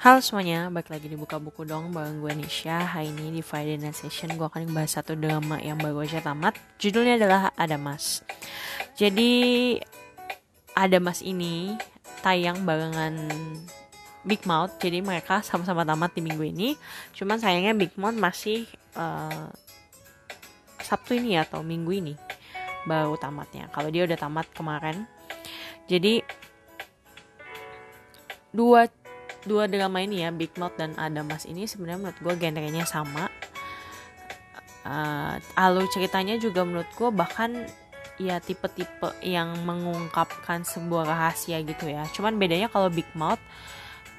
Halo semuanya, balik lagi di Buka Buku Dong bareng gue Nisha. Hari ini di Friday Night Session gue akan bahas satu drama yang baru aja tamat. Judulnya adalah Adamas Jadi Adamas ini tayang barengan Big Mouth. Jadi mereka sama-sama tamat di minggu ini. Cuman sayangnya Big Mouth masih uh, Sabtu ini atau minggu ini Baru tamatnya. Kalau dia udah tamat kemarin. Jadi Dua dua drama ini ya Big Mouth dan Adamas ini sebenarnya menurut gue genrenya sama. Uh, alur ceritanya juga menurut gue bahkan ya tipe-tipe yang mengungkapkan sebuah rahasia gitu ya. Cuman bedanya kalau Big Mouth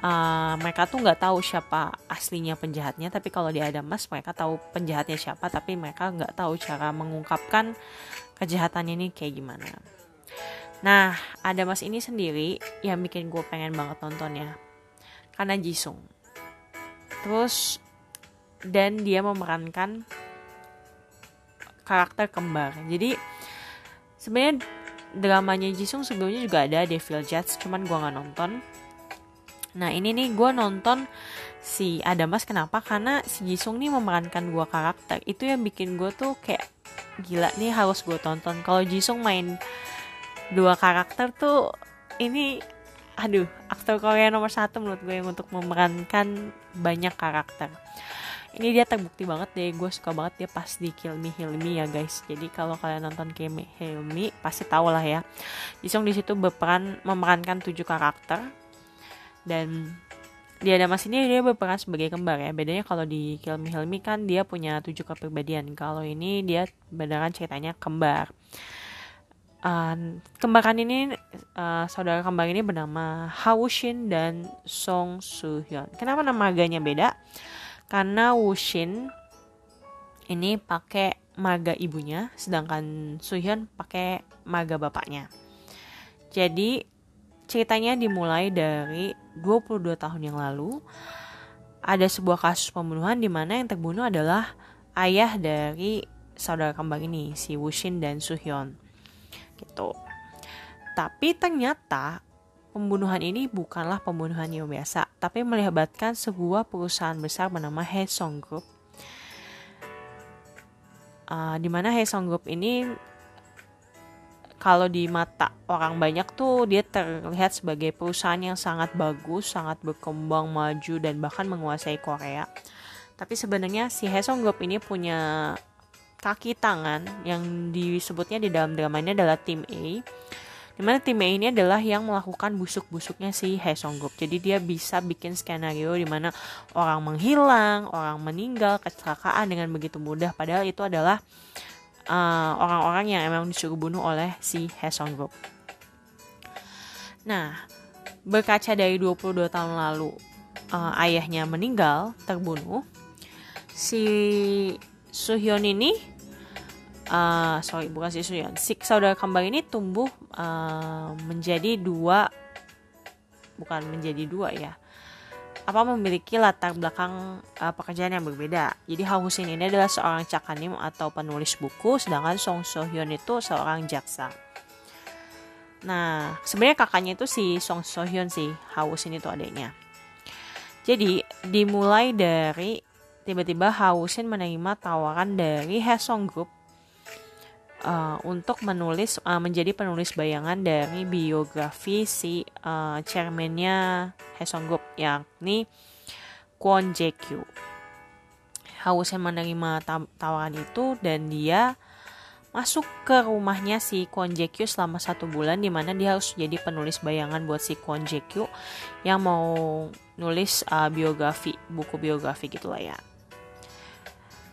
uh, mereka tuh nggak tahu siapa aslinya penjahatnya tapi kalau di Adamas mereka tahu penjahatnya siapa tapi mereka nggak tahu cara mengungkapkan kejahatannya ini kayak gimana. Nah, Adamas ini sendiri yang bikin gue pengen banget nonton ya karena Jisung. Terus dan dia memerankan karakter kembar. Jadi sebenarnya dramanya Jisung sebelumnya juga ada Devil Judge, cuman gue nggak nonton. Nah ini nih gue nonton si Adamas kenapa? Karena si Jisung nih memerankan dua karakter. Itu yang bikin gue tuh kayak gila nih harus gue tonton. Kalau Jisung main dua karakter tuh ini aduh aktor Korea nomor satu menurut gue yang untuk memerankan banyak karakter. Ini dia terbukti banget deh gue suka banget dia pas di Kill Me Heal Me ya guys. Jadi kalau kalian nonton Heal Me pasti tau lah ya. Jisung di situ berperan memerankan tujuh karakter. Dan dia ada mas ini dia berperan sebagai kembar ya. Bedanya kalau di Kill Me Heal Me kan dia punya tujuh kepribadian. Kalau ini dia beneran ceritanya kembar. Uh, kembaran ini uh, saudara kembar ini bernama Shin dan Song Soo Hyun. Kenapa nama aganya beda? Karena Shin ini pakai maga ibunya, sedangkan Soo Hyun pakai maga bapaknya. Jadi ceritanya dimulai dari 22 tahun yang lalu. Ada sebuah kasus pembunuhan di mana yang terbunuh adalah ayah dari saudara kembar ini, si Shin dan Soo Hyun gitu. Tapi ternyata pembunuhan ini bukanlah pembunuhan yang biasa, tapi melibatkan sebuah perusahaan besar bernama Haesong Group. Uh, di mana Haesong Group ini kalau di mata orang banyak tuh dia terlihat sebagai perusahaan yang sangat bagus, sangat berkembang maju dan bahkan menguasai Korea. Tapi sebenarnya si Haesong Group ini punya kaki tangan yang disebutnya di dalam drama ini adalah tim A di mana tim A ini adalah yang melakukan busuk-busuknya si Haesong Group jadi dia bisa bikin skenario di mana orang menghilang orang meninggal kecelakaan dengan begitu mudah. Padahal itu adalah uh, orang-orang uh, yang emang disuruh bunuh oleh si Haesong Group nah berkaca dari 22 tahun lalu uh, ayahnya meninggal terbunuh si Suhyun ini uh, sorry bukan si Suhyun si saudara kembar ini tumbuh uh, menjadi dua bukan menjadi dua ya apa memiliki latar belakang uh, pekerjaan yang berbeda. Jadi Ha Husin ini adalah seorang cakanim atau penulis buku, sedangkan Song So Hyun itu seorang jaksa. Nah, sebenarnya kakaknya itu si Song So Hyun sih, Ha Husin itu adiknya. Jadi dimulai dari tiba-tiba Hausin menerima tawaran dari Hesong Group uh, untuk menulis uh, menjadi penulis bayangan dari biografi si uh, chairmannya Hesong Group yakni Kwon Jae Kyu. Hausin menerima tawaran itu dan dia masuk ke rumahnya si Kwon Jae Kyu selama satu bulan di mana dia harus jadi penulis bayangan buat si Kwon Jae Kyu yang mau nulis uh, biografi buku biografi gitulah ya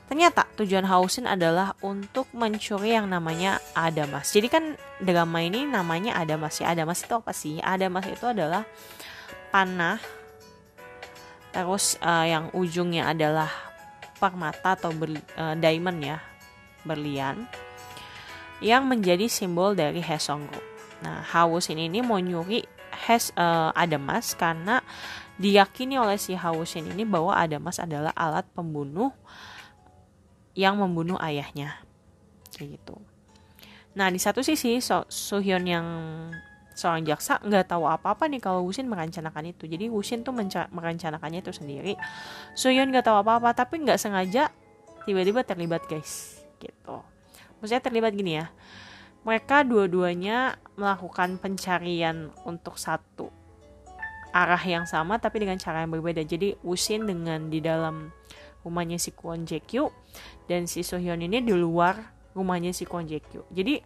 Ternyata tujuan Hausin adalah untuk mencuri yang namanya Adamas. Jadi kan drama ini namanya Adamas ya. Adamas itu apa sih? Adamas itu adalah panah terus uh, yang ujungnya adalah permata atau ber, uh, diamond ya, berlian yang menjadi simbol dari Hesong Group. Nah, Hausin ini mau nyuri Hes uh, Adamas karena diyakini oleh si Hausin ini bahwa Adamas adalah alat pembunuh yang membunuh ayahnya. Kayak gitu. Nah di satu sisi so Suhyun yang seorang jaksa nggak tahu apa-apa nih kalau Wusin merencanakan itu. Jadi Wusin tuh merencanakannya itu sendiri. Suyon nggak tahu apa-apa tapi nggak sengaja tiba-tiba terlibat guys. Gitu. Maksudnya terlibat gini ya. Mereka dua-duanya melakukan pencarian untuk satu arah yang sama tapi dengan cara yang berbeda. Jadi Wusin dengan di dalam rumahnya si Kwon Jae-kyu dan si Sohyun ini di luar rumahnya si Kwon Jae-kyu. Jadi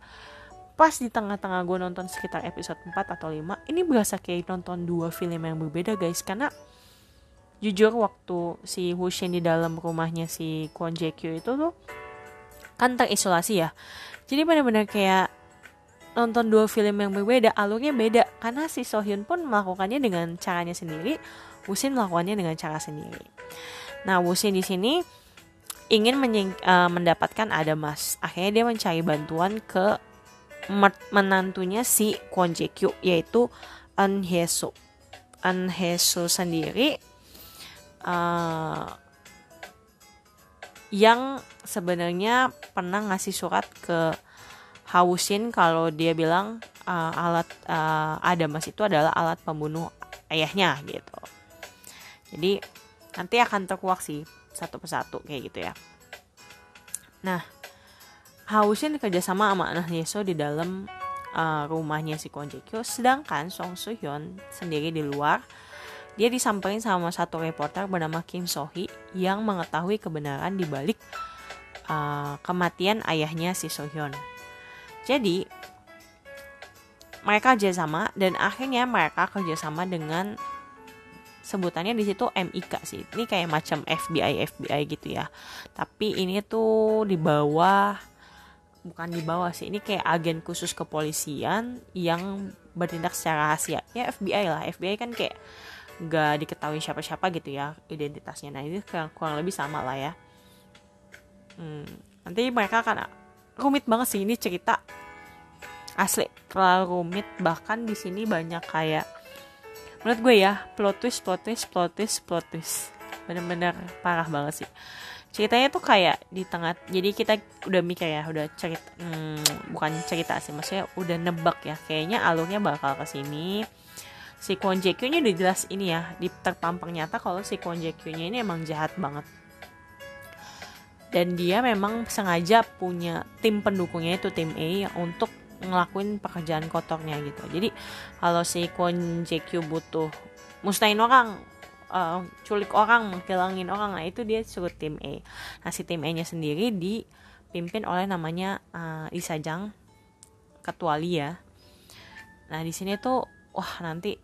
pas di tengah-tengah gue nonton sekitar episode 4 atau 5 ini berasa kayak nonton dua film yang berbeda guys. Karena jujur waktu si Hushin di dalam rumahnya si Kwon Jae Kyu itu tuh kan terisolasi ya. Jadi benar-benar kayak nonton dua film yang berbeda alurnya beda. Karena si Sohyun pun melakukannya dengan caranya sendiri Hushin melakukannya dengan cara sendiri nah Hushin di sini ingin uh, mendapatkan ada mas akhirnya dia mencari bantuan ke menantunya si Kwon Jae Kyu yaitu An Hye So. An Hye So sendiri uh, yang sebenarnya pernah ngasih surat ke Hausin kalau dia bilang uh, alat uh, Adamas itu adalah alat pembunuh ayahnya gitu. Jadi nanti akan terkuak sih satu persatu kayak gitu ya. Nah, Hausin kerjasama sama anak Yeso di dalam uh, rumahnya si Kwon Jae sedangkan Song Soo Hyun sendiri di luar dia disamperin sama satu reporter bernama Kim So Hee yang mengetahui kebenaran di balik uh, kematian ayahnya si So Hyun. Jadi mereka kerjasama dan akhirnya mereka kerjasama dengan sebutannya di situ MIK sih. Ini kayak macam FBI FBI gitu ya. Tapi ini tuh di bawah bukan di bawah sih. Ini kayak agen khusus kepolisian yang bertindak secara rahasia. Ya FBI lah. FBI kan kayak gak diketahui siapa-siapa gitu ya identitasnya. Nah ini kurang, lebih sama lah ya. Hmm, nanti mereka akan rumit banget sih. Ini cerita asli terlalu rumit. Bahkan di sini banyak kayak menurut gue ya plot twist plot twist plot twist plot twist. Bener-bener parah banget sih. Ceritanya tuh kayak di tengah jadi kita udah mikir ya udah cerita hmm, bukan cerita sih maksudnya udah nebak ya. Kayaknya alurnya bakal ke sini. Si Kwon Jae nya udah jelas ini ya di terpampang nyata kalau si Kwon Jae nya ini emang jahat banget. Dan dia memang sengaja punya tim pendukungnya itu tim A untuk ngelakuin pekerjaan kotornya gitu. Jadi kalau si Kwon Jae butuh mustahin orang uh, culik orang menghilangin orang nah itu dia suruh tim E nah si tim E nya sendiri dipimpin oleh namanya uh, Isajang ketua Lia nah di sini tuh wah nanti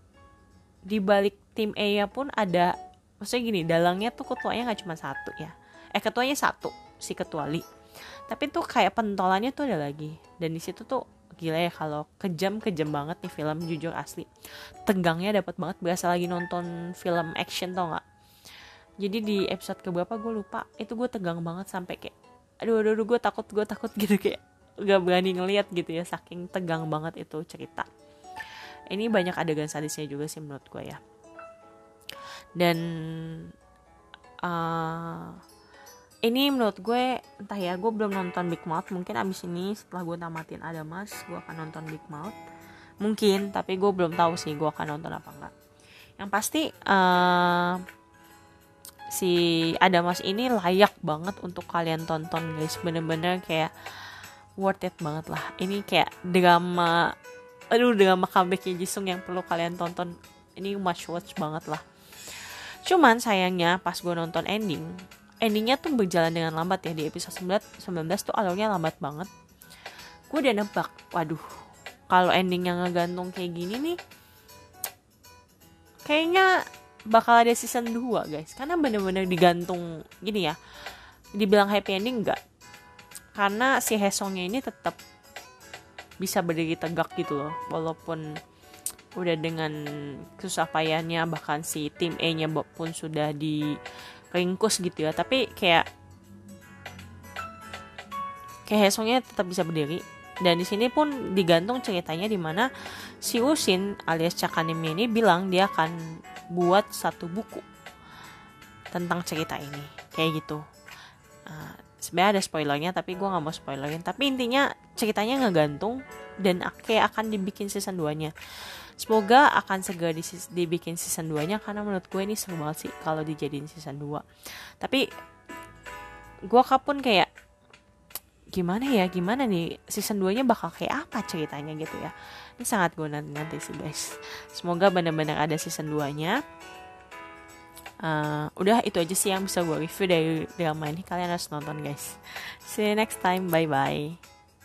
di balik tim E nya pun ada maksudnya gini dalangnya tuh ketuanya nggak cuma satu ya. Eh ketuanya satu si ketua Li tapi tuh kayak pentolannya tuh ada lagi. Dan di situ tuh gila ya kalau kejam kejam banget nih film jujur asli. Tegangnya dapat banget berasa lagi nonton film action tau nggak? Jadi di episode keberapa gue lupa. Itu gue tegang banget sampai kayak aduh aduh, aduh gue takut gue takut gitu kayak gak berani ngeliat gitu ya saking tegang banget itu cerita. Ini banyak adegan sadisnya juga sih menurut gue ya. Dan uh, ini menurut gue entah ya gue belum nonton Big Mouth. Mungkin abis ini setelah gue tamatin ada mas gue akan nonton Big Mouth. Mungkin tapi gue belum tahu sih gue akan nonton apa enggak. Yang pasti uh, si Adamas ini layak banget untuk kalian tonton guys. Bener-bener kayak worth it banget lah. Ini kayak drama aduh drama comebacknya Jisung yang perlu kalian tonton. Ini much watch banget lah. Cuman sayangnya pas gue nonton ending endingnya tuh berjalan dengan lambat ya di episode 19, 19 tuh alurnya lambat banget. Gue udah nebak waduh kalau ending yang ngegantung kayak gini nih kayaknya bakal ada season 2 guys. Karena bener-bener digantung gini ya dibilang happy ending enggak karena si Hesongnya ini tetap bisa berdiri tegak gitu loh walaupun udah dengan susah payahnya bahkan si tim E nya pun sudah di ringkus gitu ya. Tapi kayak kayak Hesongnya tetap bisa berdiri. Dan di sini pun digantung ceritanya di mana si Usin alias Cakanimi ini bilang dia akan buat satu buku tentang cerita ini. Kayak gitu. Uh, sebenarnya ada spoilernya tapi gue nggak mau spoilerin. Tapi intinya ceritanya ngegantung dan kayak akan dibikin season 2 nya semoga akan segera di, dibikin season 2 nya karena menurut gue ini seru banget sih kalau dijadiin season 2 tapi gue kapun kayak gimana ya gimana nih season 2 nya bakal kayak apa ceritanya gitu ya. Ini sangat gue nanti nanti sih guys. Semoga benar-benar ada season 2 nya uh, udah itu aja sih yang bisa gue review dari drama ini. Kalian harus nonton guys. See you next time. Bye bye